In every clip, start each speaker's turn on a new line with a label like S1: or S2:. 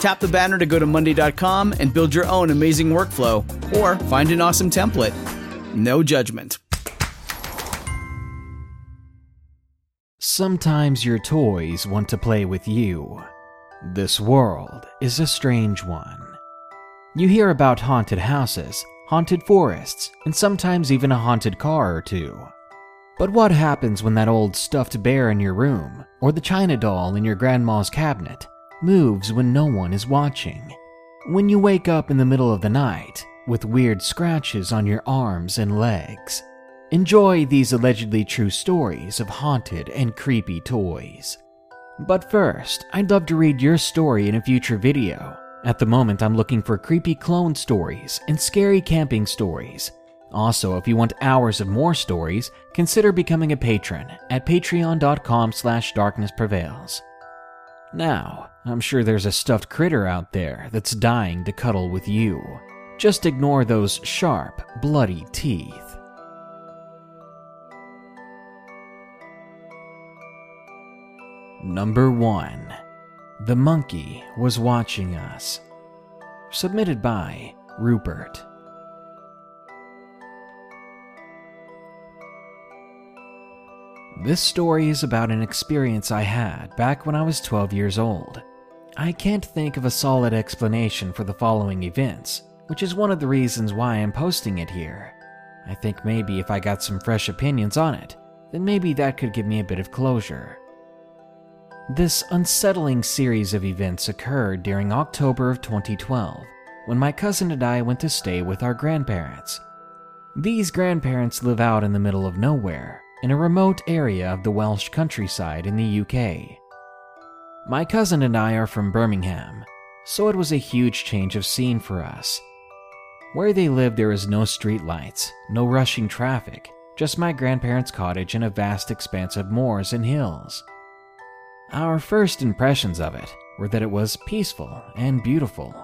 S1: Tap the banner to go to Monday.com and build your own amazing workflow, or find an awesome template. No judgment.
S2: Sometimes your toys want to play with you. This world is a strange one. You hear about haunted houses, haunted forests, and sometimes even a haunted car or two. But what happens when that old stuffed bear in your room, or the china doll in your grandma's cabinet, moves when no one is watching? When you wake up in the middle of the night with weird scratches on your arms and legs. Enjoy these allegedly true stories of haunted and creepy toys. But first, I'd love to read your story in a future video. At the moment, I'm looking for creepy clone stories and scary camping stories. Also, if you want hours of more stories, consider becoming a patron at patreon.com slash darknessprevails. Now, I'm sure there's a stuffed critter out there that's dying to cuddle with you. Just ignore those sharp, bloody teeth. Number 1. The Monkey Was Watching Us. Submitted by Rupert. This story is about an experience I had back when I was 12 years old. I can't think of a solid explanation for the following events, which is one of the reasons why I'm posting it here. I think maybe if I got some fresh opinions on it, then maybe that could give me a bit of closure. This unsettling series of events occurred during October of 2012 when my cousin and I went to stay with our grandparents. These grandparents live out in the middle of nowhere, in a remote area of the Welsh countryside in the UK. My cousin and I are from Birmingham, so it was a huge change of scene for us. Where they live, there is no streetlights, no rushing traffic, just my grandparents' cottage and a vast expanse of moors and hills. Our first impressions of it were that it was peaceful and beautiful.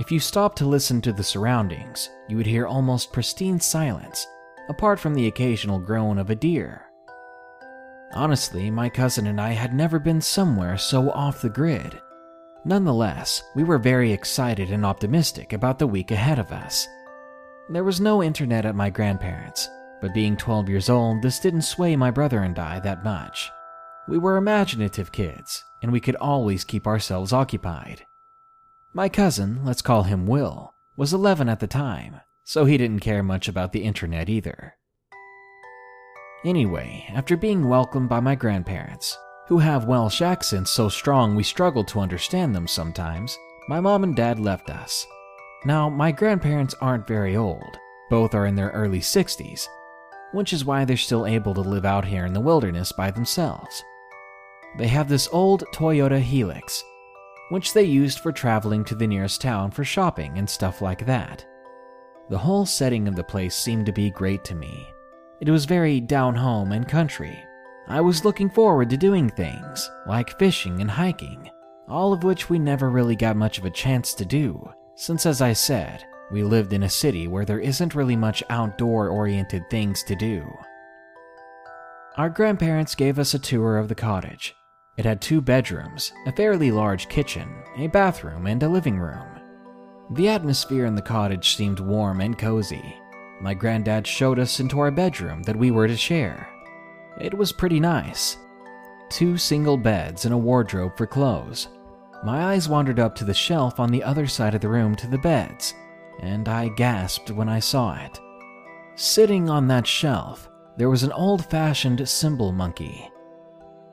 S2: If you stopped to listen to the surroundings, you would hear almost pristine silence, apart from the occasional groan of a deer. Honestly, my cousin and I had never been somewhere so off the grid. Nonetheless, we were very excited and optimistic about the week ahead of us. There was no internet at my grandparents', but being 12 years old, this didn't sway my brother and I that much. We were imaginative kids, and we could always keep ourselves occupied. My cousin, let's call him Will, was 11 at the time, so he didn't care much about the internet either. Anyway, after being welcomed by my grandparents, who have Welsh accents so strong we struggle to understand them sometimes, my mom and dad left us. Now, my grandparents aren't very old, both are in their early 60s, which is why they're still able to live out here in the wilderness by themselves. they have this old Toyota Hilux, which they used for traveling to the nearest town for shopping and stuff like that. The whole setting of the place seemed to be great to me. It was very down home and country. I was looking forward to doing things, like fishing and hiking, all of which we never really got much of a chance to do, since, as I said, we lived in a city where there isn't really much outdoor oriented things to do. Our grandparents gave us a tour of the cottage. It had two bedrooms, a fairly large kitchen, a bathroom, and a living room. The atmosphere in the cottage seemed warm and cozy. My granddad showed us into our bedroom that we were to share. It was pretty nice. Two single beds and a wardrobe for clothes. My eyes wandered up to the shelf on the other side of the room to the beds, and I gasped when I saw it. Sitting on that shelf, there was an old fashioned cymbal monkey.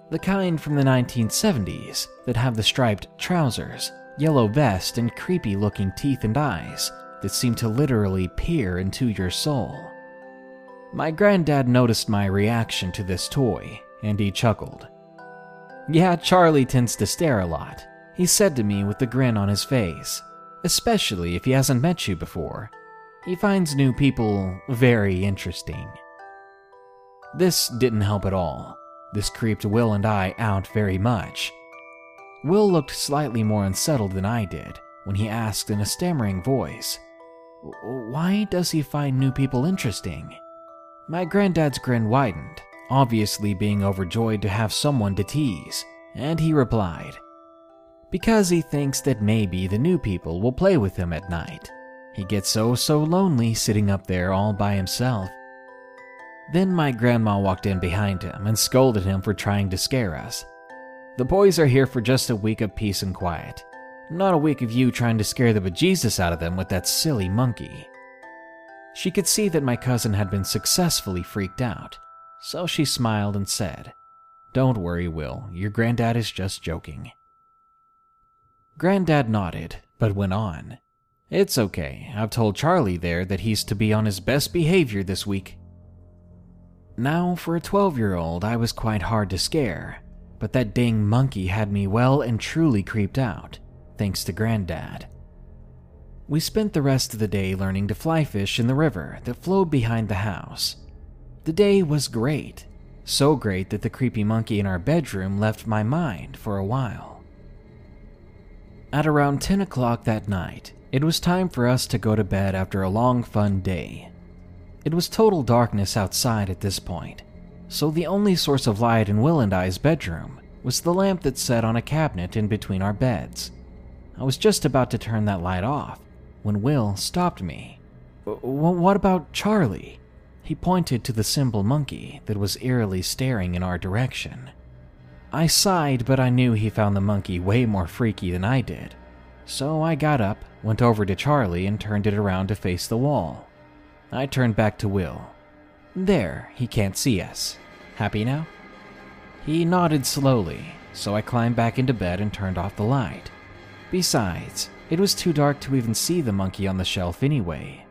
S2: The kind from the 1970s that have the striped trousers, yellow vest, and creepy looking teeth and eyes that seemed to literally peer into your soul. My granddad noticed my reaction to this toy, and he chuckled. Yeah, Charlie tends to stare a lot, he said to me with a grin on his face, especially if he hasn't met you before. He finds new people very interesting. This didn't help at all. This creeped Will and I out very much. Will looked slightly more unsettled than I did when he asked in a stammering voice, Why does he find new people interesting? My granddad's grin widened, obviously being overjoyed to have someone to tease, and he replied, Because he thinks that maybe the new people will play with him at night. He gets so, so lonely sitting up there all by himself. Then my grandma walked in behind him and scolded him for trying to scare us. The boys are here for just a week of peace and quiet, not a week of you trying to scare the bejesus out of them with that silly monkey. She could see that my cousin had been successfully freaked out, so she smiled and said, Don't worry, Will, your granddad is just joking. Granddad nodded, but went on. It's okay, I've told Charlie there that he's to be on his best behavior this week. Now, for a 12 year old, I was quite hard to scare, but that dang monkey had me well and truly creeped out, thanks to Granddad. We spent the rest of the day learning to fly fish in the river that flowed behind the house. The day was great, so great that the creepy monkey in our bedroom left my mind for a while. At around 10 o'clock that night, it was time for us to go to bed after a long, fun day. It was total darkness outside at this point, so the only source of light in Will and I's bedroom was the lamp that sat on a cabinet in between our beds. I was just about to turn that light off when Will stopped me. What about Charlie? He pointed to the cymbal monkey that was eerily staring in our direction. I sighed, but I knew he found the monkey way more freaky than I did. So I got up, went over to Charlie, and turned it around to face the wall. I turned back to Will. There, he can't see us. Happy now? He nodded slowly, so I climbed back into bed and turned off the light. Besides, it was too dark to even see the monkey on the shelf anyway.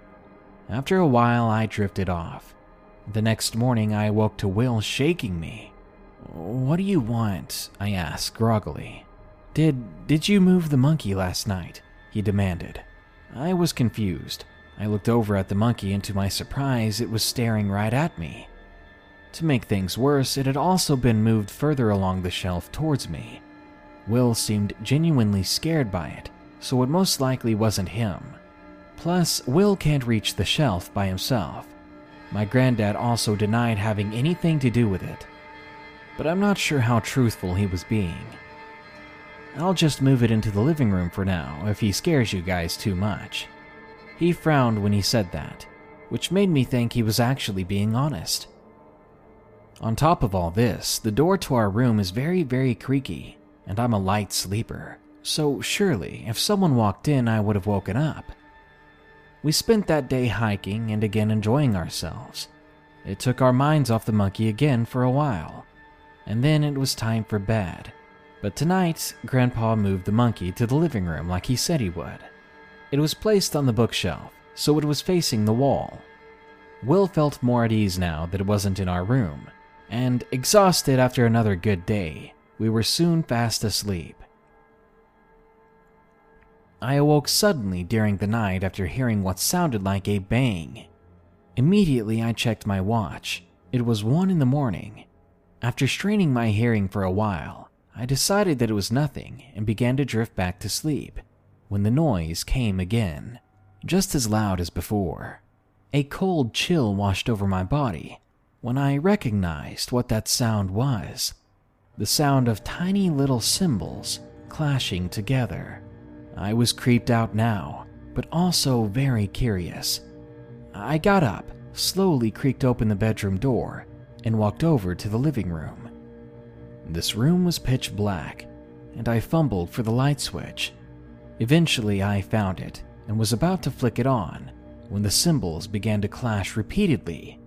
S2: After a while, I drifted off. The next morning, I awoke to Will shaking me. What do you want? I asked groggily. Did did you move the monkey last night? he demanded. I was confused. I looked over at the monkey, and to my surprise, it was staring right at me. To make things worse, it had also been moved further along the shelf towards me. Will seemed genuinely scared by it, so it most likely wasn't him. Plus, Will can't reach the shelf by himself. My granddad also denied having anything to do with it. But I'm not sure how truthful he was being. I'll just move it into the living room for now if he scares you guys too much. He frowned when he said that, which made me think he was actually being honest. On top of all this, the door to our room is very, very creaky, and I'm a light sleeper, so surely if someone walked in, I would have woken up. We spent that day hiking and again enjoying ourselves. It took our minds off the monkey again for a while, and then it was time for bed. But tonight, Grandpa moved the monkey to the living room like he said he would. It was placed on the bookshelf, so it was facing the wall. Will felt more at ease now that it wasn't in our room, and exhausted after another good day, we were soon fast asleep. I awoke suddenly during the night after hearing what sounded like a bang. Immediately, I checked my watch. It was 1 in the morning. After straining my hearing for a while, I decided that it was nothing and began to drift back to sleep when the noise came again, just as loud as before. A cold chill washed over my body when I recognized what that sound was the sound of tiny little cymbals clashing together. I was creeped out now, but also very curious. I got up, slowly creaked open the bedroom door, and walked over to the living room. This room was pitch black, and I fumbled for the light switch. Eventually, I found it and was about to flick it on when the cymbals began to clash repeatedly.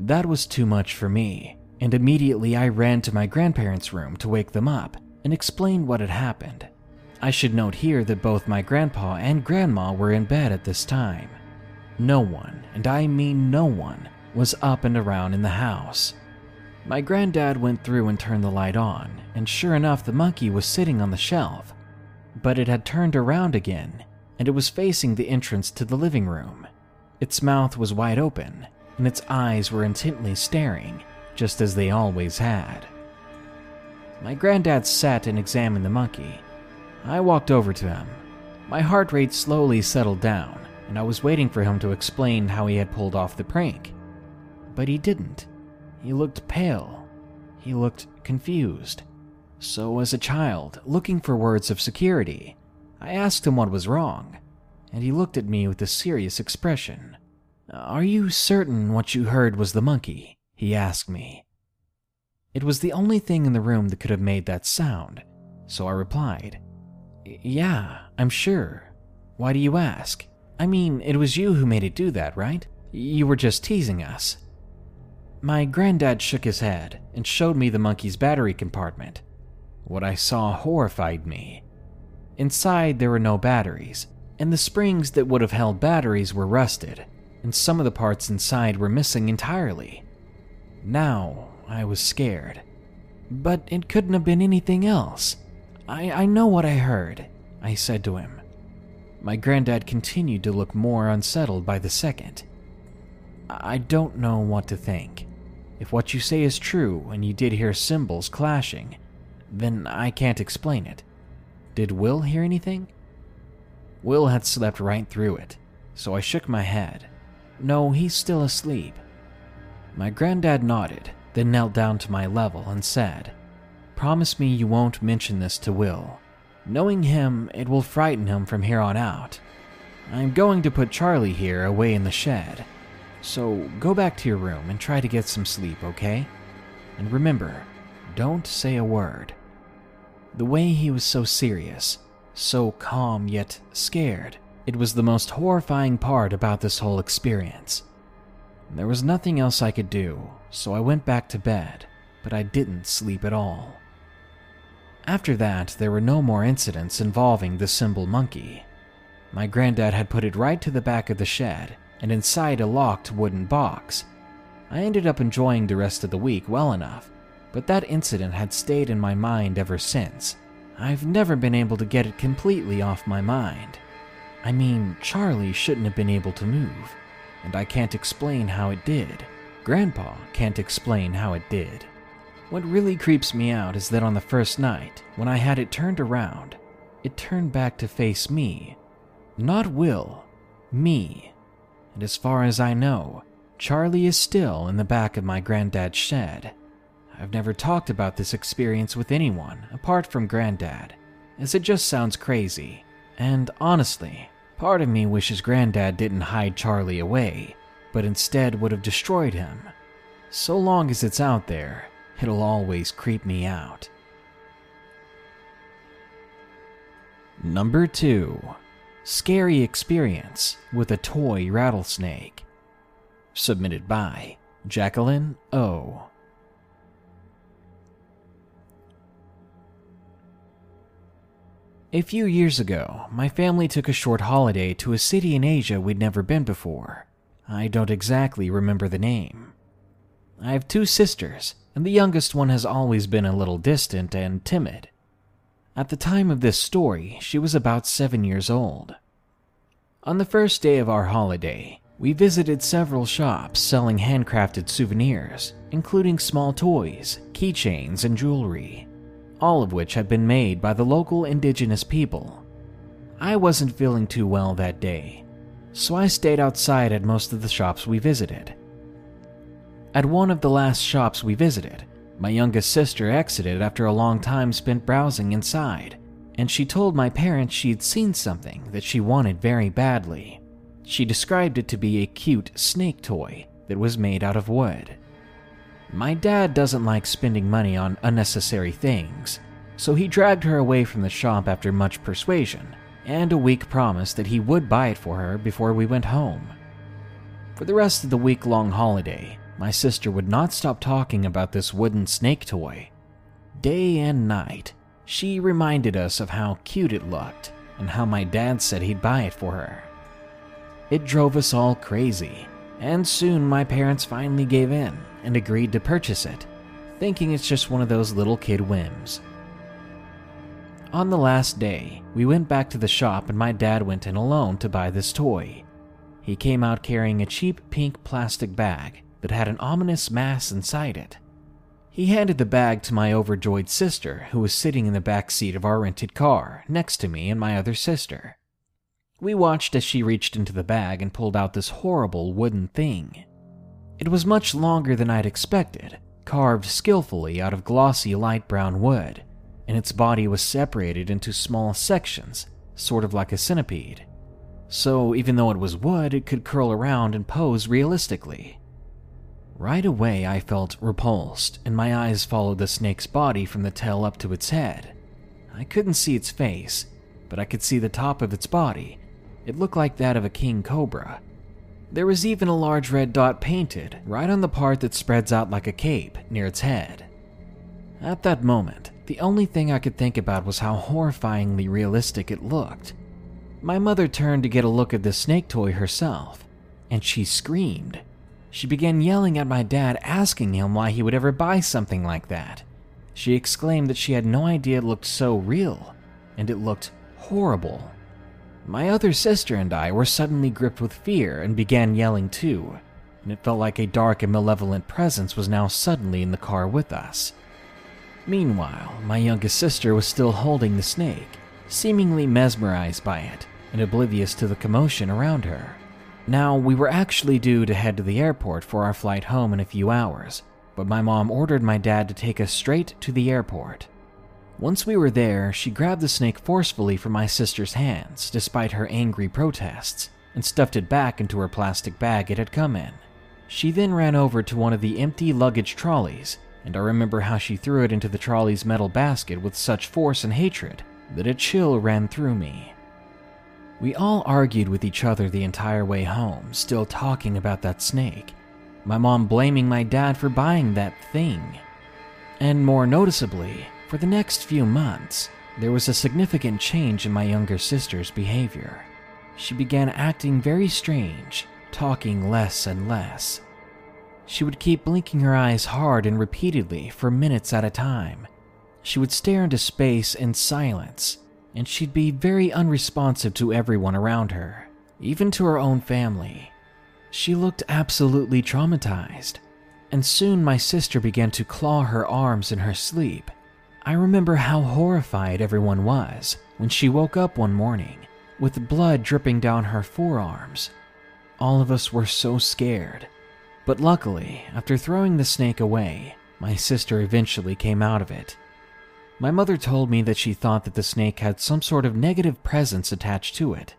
S2: That was too much for me, and immediately I ran to my grandparents' room to wake them up and explain what had happened. I should note here that both my grandpa and grandma were in bed at this time. No one, and I mean no one, was up and around in the house. My granddad went through and turned the light on, and sure enough, the monkey was sitting on the shelf. But it had turned around again, and it was facing the entrance to the living room. Its mouth was wide open, and its eyes were intently staring, just as they always had. My granddad sat and examined the monkey. I walked over to him. My heart rate slowly settled down, and I was waiting for him to explain how he had pulled off the prank. But he didn't. He looked pale. He looked confused. So, as a child, looking for words of security, I asked him what was wrong, and he looked at me with a serious expression. Are you certain what you heard was the monkey? He asked me. It was the only thing in the room that could have made that sound, so I replied, Yeah, I'm sure. Why do you ask? I mean, it was you who made it do that, right? You were just teasing us. My granddad shook his head and showed me the monkey's battery compartment. What I saw horrified me. Inside, there were no batteries, and the springs that would have held batteries were rusted, and some of the parts inside were missing entirely. Now, I was scared. But it couldn't have been anything else. I, I know what I heard, I said to him. My granddad continued to look more unsettled by the second. I don't know what to think. If what you say is true and you did hear cymbals clashing, then I can't explain it. Did Will hear anything? Will had slept right through it, so I shook my head. No, he's still asleep. My granddad nodded, then knelt down to my level and said, Promise me you won't mention this to Will. Knowing him, it will frighten him from here on out. I'm going to put Charlie here away in the shed. So go back to your room and try to get some sleep, okay? And remember, don't say a word. The way he was so serious, so calm yet scared, it was the most horrifying part about this whole experience. There was nothing else I could do, so I went back to bed, but I didn't sleep at all. After that, there were no more incidents involving the cymbal monkey. My granddad had put it right to the back of the shed and inside a locked wooden box. I ended up enjoying the rest of the week well enough, but that incident had stayed in my mind ever since. I've never been able to get it completely off my mind. I mean, Charlie shouldn't have been able to move, and I can't explain how it did. Grandpa can't explain how it did. What really creeps me out is that on the first night, when I had it turned around, it turned back to face me. Not Will, me. And as far as I know, Charlie is still in the back of my granddad's shed. I've never talked about this experience with anyone apart from Granddad, as it just sounds crazy. And honestly, part of me wishes Granddad didn't hide Charlie away, but instead would have destroyed him. So long as it's out there, it'll always creep me out. Number 2 Scary Experience with a Toy Rattlesnake. Submitted by Jacqueline O. A few years ago, my family took a short holiday to a city in Asia we'd never been before. I don't exactly remember the name. I have two sisters, and the youngest one has always been a little distant and timid. At the time of this story, she was about seven years old. On the first day of our holiday, we visited several shops selling handcrafted souvenirs, including small toys, keychains, and jewelry, all of which had been made by the local indigenous people. I wasn't feeling too well that day, so I stayed outside at most of the shops we visited. At one of the last shops we visited, my youngest sister exited after a long time spent browsing inside, and she told my parents she'd seen something that she wanted very badly. She described it to be a cute snake toy that was made out of wood. My dad doesn't like spending money on unnecessary things, so he dragged her away from the shop after much persuasion and a weak promise that he would buy it for her before we went home. For the rest of the week long holiday, my sister would not stop talking about this wooden snake toy. Day and night, she reminded us of how cute it looked and how my dad said he'd buy it for her. It drove us all crazy, and soon my parents finally gave in and agreed to purchase it, thinking it's just one of those little kid whims. On the last day, we went back to the shop and my dad went in alone to buy this toy. He came out carrying a cheap pink plastic bag that had an ominous mass inside it. He handed the bag to my overjoyed sister, who was sitting in the back seat of our rented car, next to me and my other sister. We watched as she reached into the bag and pulled out this horrible wooden thing. It was much longer than I'd expected, carved skillfully out of glossy light brown wood, and its body was separated into small sections, sort of like a centipede. So even though it was wood, it could curl around and pose realistically. Right away, I felt repulsed, and my eyes followed the snake's body from the tail up to its head. I couldn't see its face, but I could see the top of its body. It looked like that of a king cobra. There was even a large red dot painted right on the part that spreads out like a cape near its head. At that moment, the only thing I could think about was how horrifyingly realistic it looked. My mother turned to get a look at the snake toy herself, and she screamed. She began yelling at my dad, asking him why he would ever buy something like that. She exclaimed that she had no idea it looked so real, and it looked horrible. My other sister and I were suddenly gripped with fear and began yelling too, and it felt like a dark and malevolent presence was now suddenly in the car with us. Meanwhile, my youngest sister was still holding the snake, seemingly mesmerized by it and oblivious to the commotion around her. Now, we were actually due to head to the airport for our flight home in a few hours, but my mom ordered my dad to take us straight to the airport. Once we were there, she grabbed the snake forcefully from my sister's hands, despite her angry protests, and stuffed it back into her plastic bag it had come in. She then ran over to one of the empty luggage trolleys, and I remember how she threw it into the trolley's metal basket with such force and hatred that a chill ran through me. We all argued with each other the entire way home, still talking about that snake. My mom blaming my dad for buying that thing. And more noticeably, for the next few months, there was a significant change in my younger sister's behavior. She began acting very strange, talking less and less. She would keep blinking her eyes hard and repeatedly for minutes at a time. She would stare into space in silence, and she'd be very unresponsive to everyone around her, even to her own family. She looked absolutely traumatized, and soon my sister began to claw her arms in her sleep. I remember how horrified everyone was when she woke up one morning with blood dripping down her forearms. All of us were so scared, but luckily, after throwing the snake away, my sister eventually came out of it my mother told me that she thought that the snake had some sort of negative presence attached to it,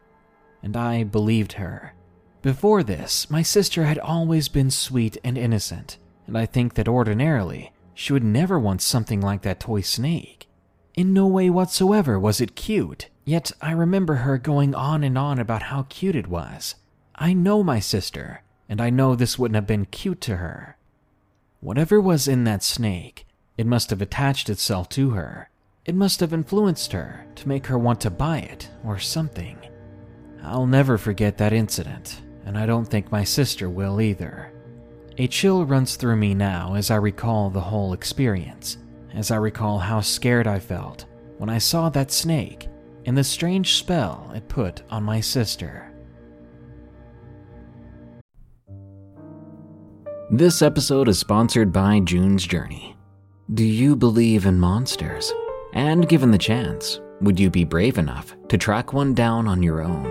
S2: and I believed her. Before this, my sister had always been sweet and innocent, and I think that ordinarily she would never want something like that toy snake. In no way whatsoever was it cute, yet I remember her going on and on about how cute it was. I know my sister, and I know this wouldn't have been cute to her. Whatever was in that snake, it must have attached itself to her. It must have influenced her to make her want to buy it or something. I'll never forget that incident, and I don't think my sister will either. A chill runs through me now as I recall the whole experience, as I recall how scared I felt when I saw that snake and the strange spell it put on my sister. This episode is sponsored by June's Journey. Do you believe in monsters? And given the chance, would you be brave enough to track one down on your own?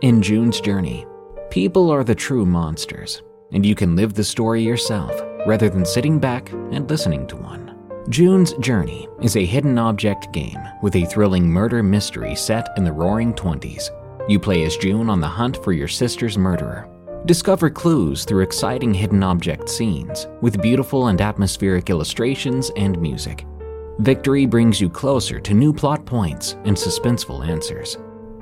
S2: In June's Journey, people are the true monsters, and you can live the story yourself rather than sitting back and listening to one. June's Journey is a hidden object game with a thrilling murder mystery set in the roaring 20s. You play as June on the hunt for your sister's murderer. Discover clues through exciting hidden object scenes with beautiful and atmospheric illustrations and music. Victory brings you closer to new plot points and suspenseful answers.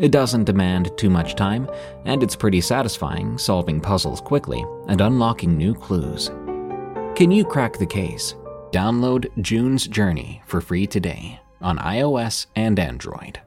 S2: It doesn't demand too much time, and it's pretty satisfying solving puzzles quickly and unlocking new clues. Can you crack the case? Download June's Journey for free today on iOS and Android.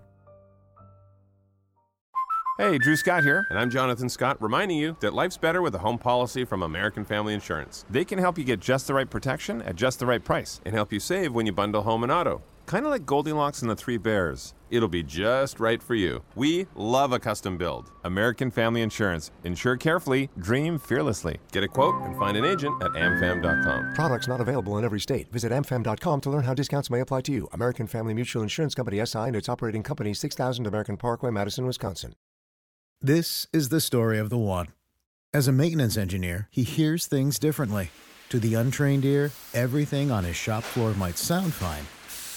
S3: Hey, Drew Scott here, and I'm Jonathan Scott, reminding you that life's better with a home policy from American Family Insurance. They can help you get just the right protection at just the right price and help you save when you bundle home and auto. Kind of like Goldilocks and the Three Bears. It'll be just right for you. We love a custom build. American Family Insurance. Insure carefully, dream fearlessly. Get a quote and find an agent at amfam.com.
S4: Products not available in every state. Visit amfam.com to learn how discounts may apply to you. American Family Mutual Insurance Company SI and its operating company 6000 American Parkway, Madison, Wisconsin.
S5: This is the story of the one. As a maintenance engineer, he hears things differently. To the untrained ear, everything on his shop floor might sound fine,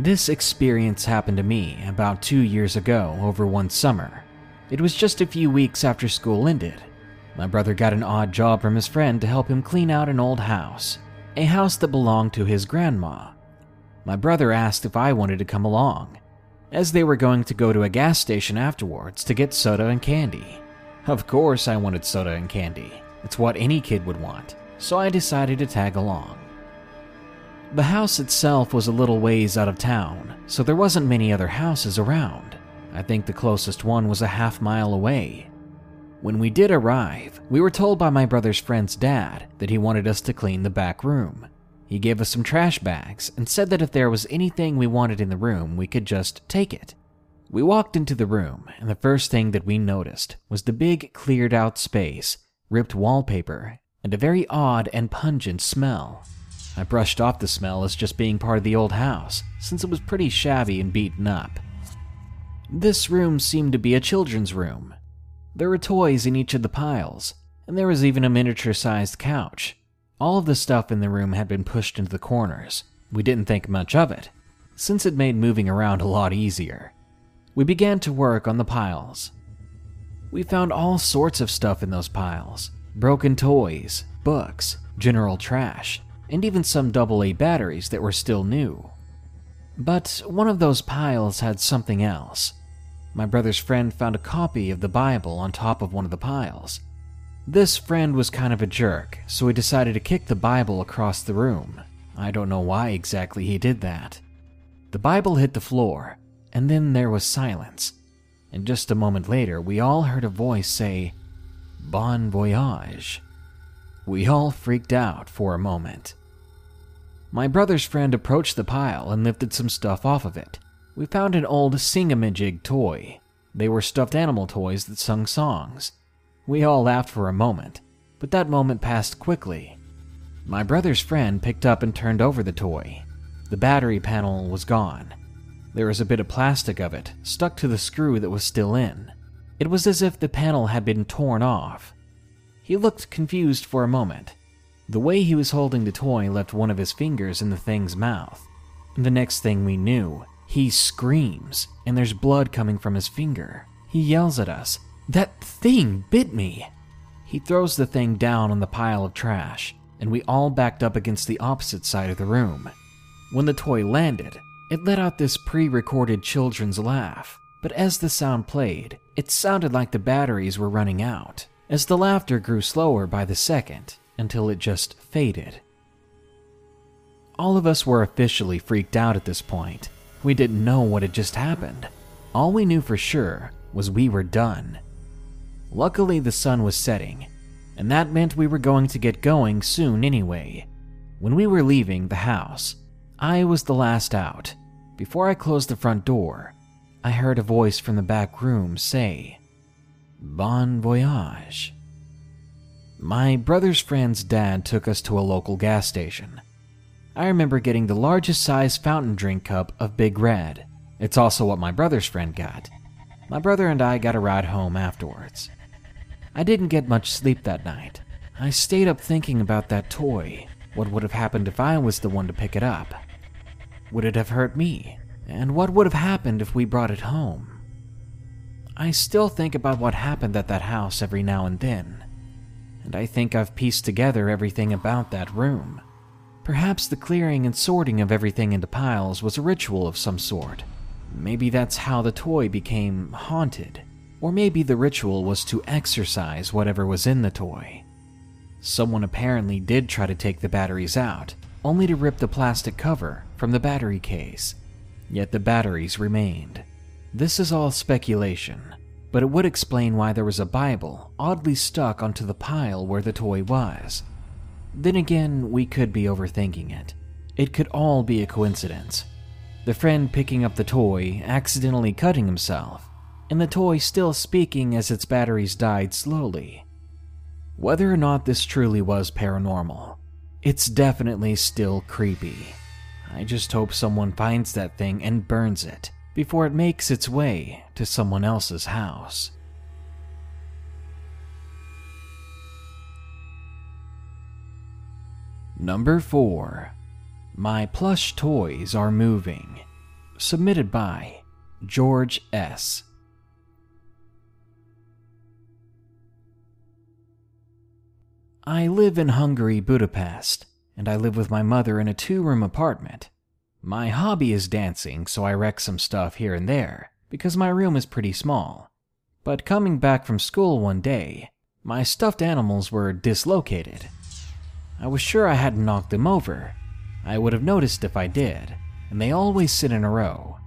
S2: This experience happened to me about two years ago over one summer. It was just a few weeks after school ended. My brother got an odd job from his friend to help him clean out an old house, a house that belonged to his grandma. My brother asked if I wanted to come along, as they were going to go to a gas station afterwards to get soda and candy. Of course, I wanted soda and candy. It's what any kid would want, so I decided to tag along. The house itself was a little ways out of town, so there wasn't many other houses around. I think the closest one was a half mile away. When we did arrive, we were told by my brother's friend's dad that he wanted us to clean the back room. He gave us some trash bags and said that if there was anything we wanted in the room, we could just take it. We walked into the room, and the first thing that we noticed was the big cleared out space, ripped wallpaper, and a very odd and pungent smell. I brushed off the smell as just being part of the old house, since it was pretty shabby and beaten up. This room seemed to be a children's room. There were toys in each of the piles, and there was even a miniature sized couch. All of the stuff in the room had been pushed into the corners. We didn't think much of it, since it made moving around a lot easier. We began to work on the piles. We found all sorts of stuff in those piles broken toys, books, general trash, and even some AA batteries that were still new. But one of those piles had something else. My brother's friend found a copy of the Bible on top of one of the piles. This friend was kind of a jerk, so he decided to kick the Bible across the room. I don't know why exactly he did that. The Bible hit the floor, and then there was silence. And just a moment later, we all heard a voice say, Bon voyage. We all freaked out for a moment. My brother's friend approached the pile and lifted some stuff off of it. We found an old Sing-a-ma-jig toy. They were stuffed animal toys that sung songs. We all laughed for a moment, but that moment passed quickly. My brother's friend picked up and turned over the toy. The battery panel was gone. There was a bit of plastic of it stuck to the screw that was still in. It was as if the panel had been torn off. He looked confused for a moment. The way he was holding the toy left one of his fingers in the thing's mouth. The next thing we knew, he screams, and there's blood coming from his finger. He yells at us, That thing bit me! He throws the thing down on the pile of trash, and we all backed up against the opposite side of the room. When the toy landed, it let out this pre recorded children's laugh, but as the sound played, it sounded like the batteries were running out, as the laughter grew slower by the second until it just faded. All of us were officially freaked out at this point. We didn't know what had just happened. All we knew for sure was we were done. Luckily, the sun was setting, and that meant we were going to get going soon anyway. When we were leaving the house, I was the last out. Before I closed the front door, I heard a voice from the back room say, Bon voyage. My brother's friend's dad took us to a local gas station. I remember getting the largest size fountain drink cup of Big Red. It's also what my brother's friend got. My brother and I got a ride home afterwards. I didn't get much sleep that night. I stayed up thinking about that toy. What would have happened if I was the one to pick it up? Would it have hurt me? And what would have happened if we brought it home? I still think about what happened at that house every now and then and I think I've pieced together everything about that room. Perhaps the clearing and sorting of everything into piles was a ritual of some sort. Maybe that's how the toy became haunted. Or maybe the ritual was to exorcise whatever was in the toy. Someone apparently did try to take the batteries out, only to rip the plastic cover from the battery case. Yet the batteries remained. This is all speculation, but it would explain why there was a Bible oddly stuck onto the pile where the toy was. Then again, we could be overthinking it. It could all be a coincidence. The friend picking up the toy accidentally cutting himself, and the toy still speaking as its batteries died slowly. Whether or not this truly was paranormal, it's definitely still creepy. I just hope someone finds that thing and burns it before it makes its way to someone else's house. Number 4. My plush toys are moving. Submitted by George S. I live in Hungary, Budapest, and I live with my mother in a two room apartment. My hobby is dancing, so I wreck some stuff here and there, because my room is pretty small. But coming back from school one day, my stuffed animals were dislocated. I was sure I hadn't knocked them over. I would have noticed if I did, and they always sit in a row.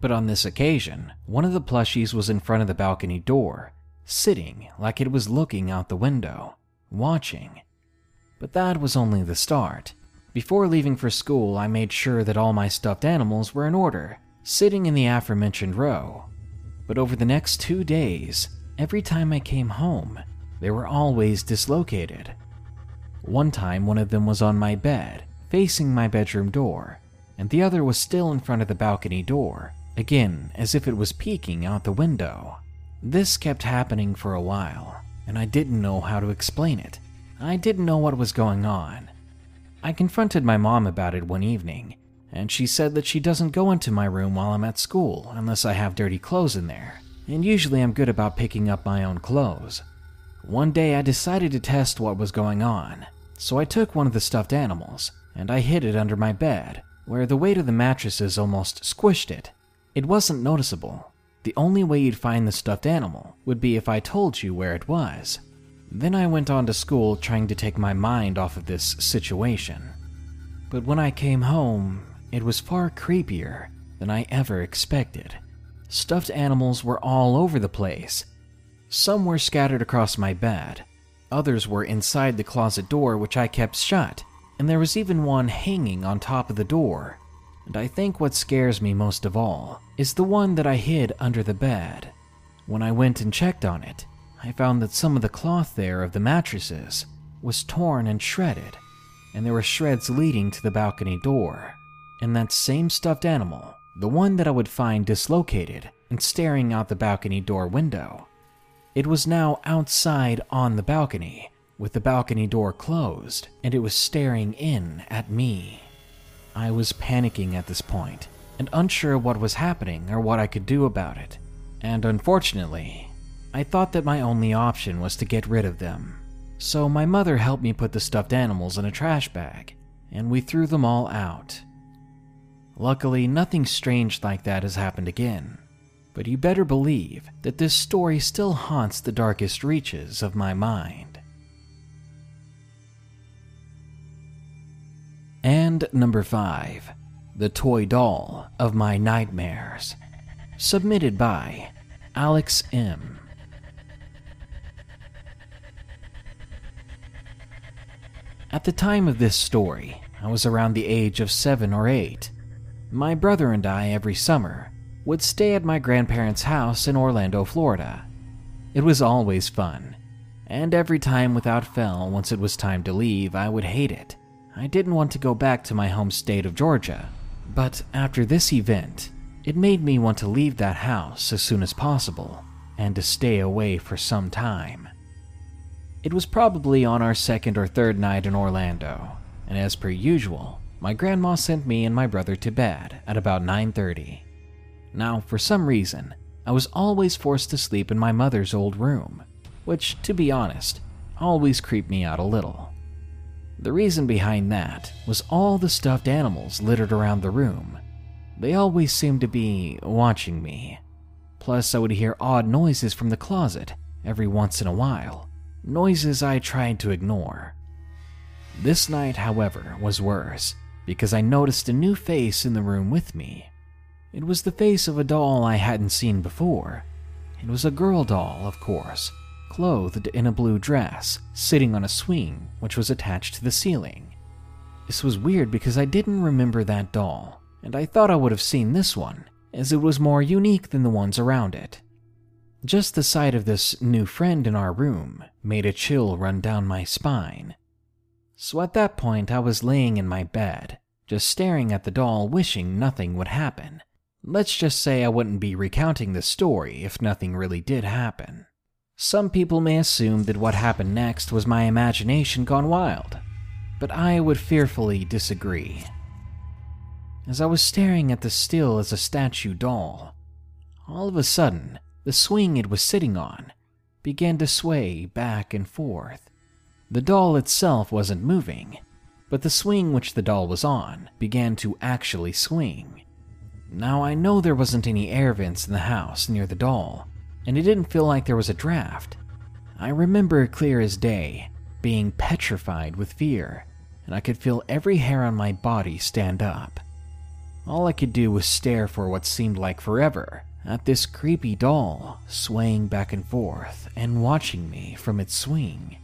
S2: But on this occasion, one of the plushies was in front of the balcony door, sitting like it was looking out the window, watching. But that was only the start. Before leaving for school, I made sure that all my stuffed animals were in order, sitting in the aforementioned row. But over the next two days, every time I came home, they were always dislocated. One time, one of them was on my bed, facing my bedroom door, and the other was still in front of the balcony door, again as if it was peeking out the window. This kept happening for a while, and I didn't know how to explain it. I didn't know what was going on. I confronted my mom about it one evening, and she said that she doesn't go into my room while I'm at school unless I have dirty clothes in there, and usually I'm good about picking up my own clothes. One day I decided to test what was going on, so I took one of the stuffed animals and I hid it under my bed, where the weight of the mattresses almost squished it. It wasn't noticeable. The only way you'd find the stuffed animal would be if I told you where it was. Then I went on to school trying to take my mind off of this situation. But when I came home, it was far creepier than I ever expected. Stuffed animals were all over the place. Some were scattered across my bed, others were inside the closet door, which I kept shut, and there was even one hanging on top of the door. And I think what scares me most of all is the one that I hid under the bed. When I went and checked on it, I found that some of the cloth there of the mattresses was torn and shredded, and there were shreds leading to the balcony door. And that same stuffed animal, the one that I would find dislocated and staring out the balcony door window, it was now outside on the balcony, with the balcony door closed, and it was staring in at me. I was panicking at this point and unsure what was happening or what I could do about it. And unfortunately, I thought that my only option was to get rid of them. So my mother helped me put the stuffed animals in a trash bag, and we threw them all out. Luckily, nothing strange like that has happened again, but you better believe that this story still haunts the darkest reaches of my mind. And number 5 The Toy Doll of My Nightmares. Submitted by Alex M. At the time of this story, I was around the age of seven or eight. My brother and I, every summer, would stay at my grandparents' house in Orlando, Florida. It was always fun, and every time without fail, once it was time to leave, I would hate it. I didn't want to go back to my home state of Georgia, but after this event, it made me want to leave that house as soon as possible and to stay away for some time. It was probably on our second or third night in Orlando, and as per usual, my grandma sent me and my brother to bed at about 9:30. Now, for some reason, I was always forced to sleep in my mother's old room, which, to be honest, always creeped me out a little. The reason behind that was all the stuffed animals littered around the room. They always seemed to be watching me. Plus, I would hear odd noises from the closet every once in a while, noises I tried to ignore. This night, however, was worse because I noticed a new face in the room with me. It was the face of a doll I hadn't seen before. It was a girl doll, of course, clothed in a blue dress, sitting on a swing which was attached to the ceiling. This was weird because I didn't remember that doll, and I thought I would have seen this one, as it was more unique than the ones around it. Just the sight of this new friend in our room made a chill run down my spine. So at that point, I was laying in my bed, just staring at the doll, wishing nothing would happen. Let's just say I wouldn't be recounting the story if nothing really did happen. Some people may assume that what happened next was my imagination gone wild, but I would fearfully disagree. As I was staring at the still as a statue doll, all of a sudden, the swing it was sitting on began to sway back and forth. The doll itself wasn't moving, but the swing which the doll was on began to actually swing. Now, I know there wasn't any air vents in the house near the doll, and it didn't feel like there was a draft. I remember clear as day being petrified with fear, and I could feel every hair on my body stand up. All I could do was stare for what seemed like forever at this creepy doll swaying back and forth and watching me from its swing.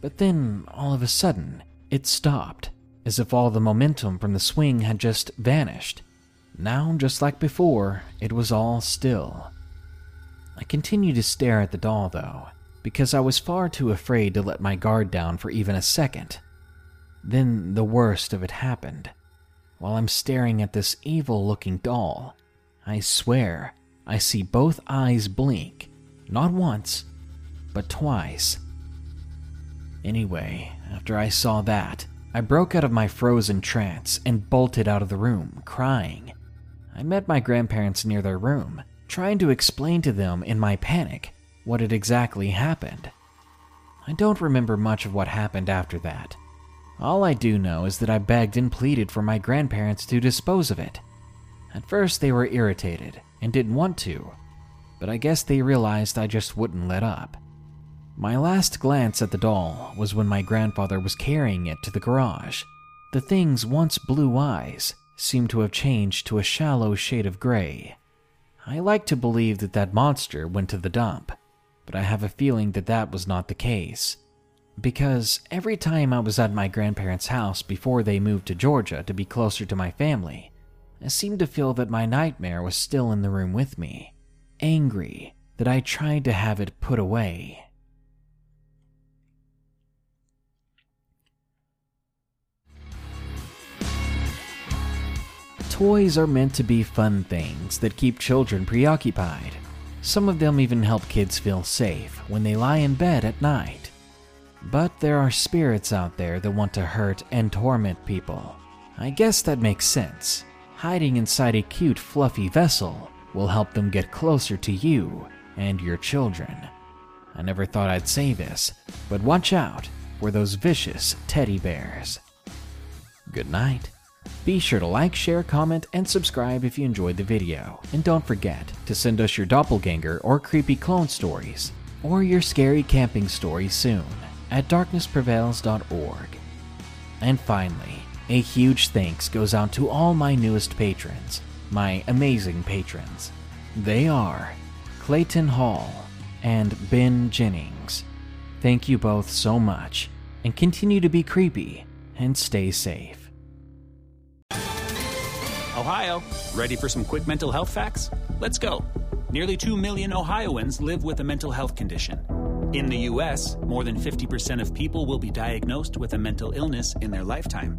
S2: But then, all of a sudden, it stopped, as if all the momentum from the swing had just vanished. Now, just like before, it was all still. I continued to stare at the doll, though, because I was far too afraid to let my guard down for even a second. Then the worst of it happened. While I'm staring at this evil looking doll, I swear I see both eyes blink, not once, but twice. Anyway, after I saw that, I broke out of my frozen trance and bolted out of the room, crying. I met my grandparents near their room, trying to explain to them in my panic what had exactly happened. I don't remember much of what happened after that. All I do know is that I begged and pleaded for my grandparents to dispose of it. At first, they were irritated and didn't want to, but I guess they realized I just wouldn't let up. My last glance at the doll was when my grandfather was carrying it to the garage. The thing's once blue eyes seemed to have changed to a shallow shade of gray. I like to believe that that monster went to the dump, but I have a feeling that that was not the case because every time I was at my grandparents' house before they moved to Georgia to be closer to my family, I seemed to feel that my nightmare was still in the room with me, angry that I tried to have it put away. Toys are meant to be fun things that keep children preoccupied. Some of them even help kids feel safe when they lie in bed at night. But there are spirits out there that want to hurt and torment people. I guess that makes sense. Hiding inside a cute, fluffy vessel will help them get closer to you and your children. I never thought I'd say this, but watch out for those vicious teddy bears. Good night. Be sure to like, share, comment, and subscribe if you enjoyed the video. And don't forget to send us your doppelganger or creepy clone stories, or your scary camping stories soon at darknessprevails.org. And finally, a huge thanks goes out to all my newest patrons, my amazing patrons. They are Clayton Hall and Ben Jennings. Thank you both so much, and continue to be creepy and stay safe.
S6: Ohio, ready for some quick mental health facts? Let's go. Nearly 2 million Ohioans live with a mental health condition. In the U.S., more than 50% of people will be diagnosed with a mental illness in their lifetime.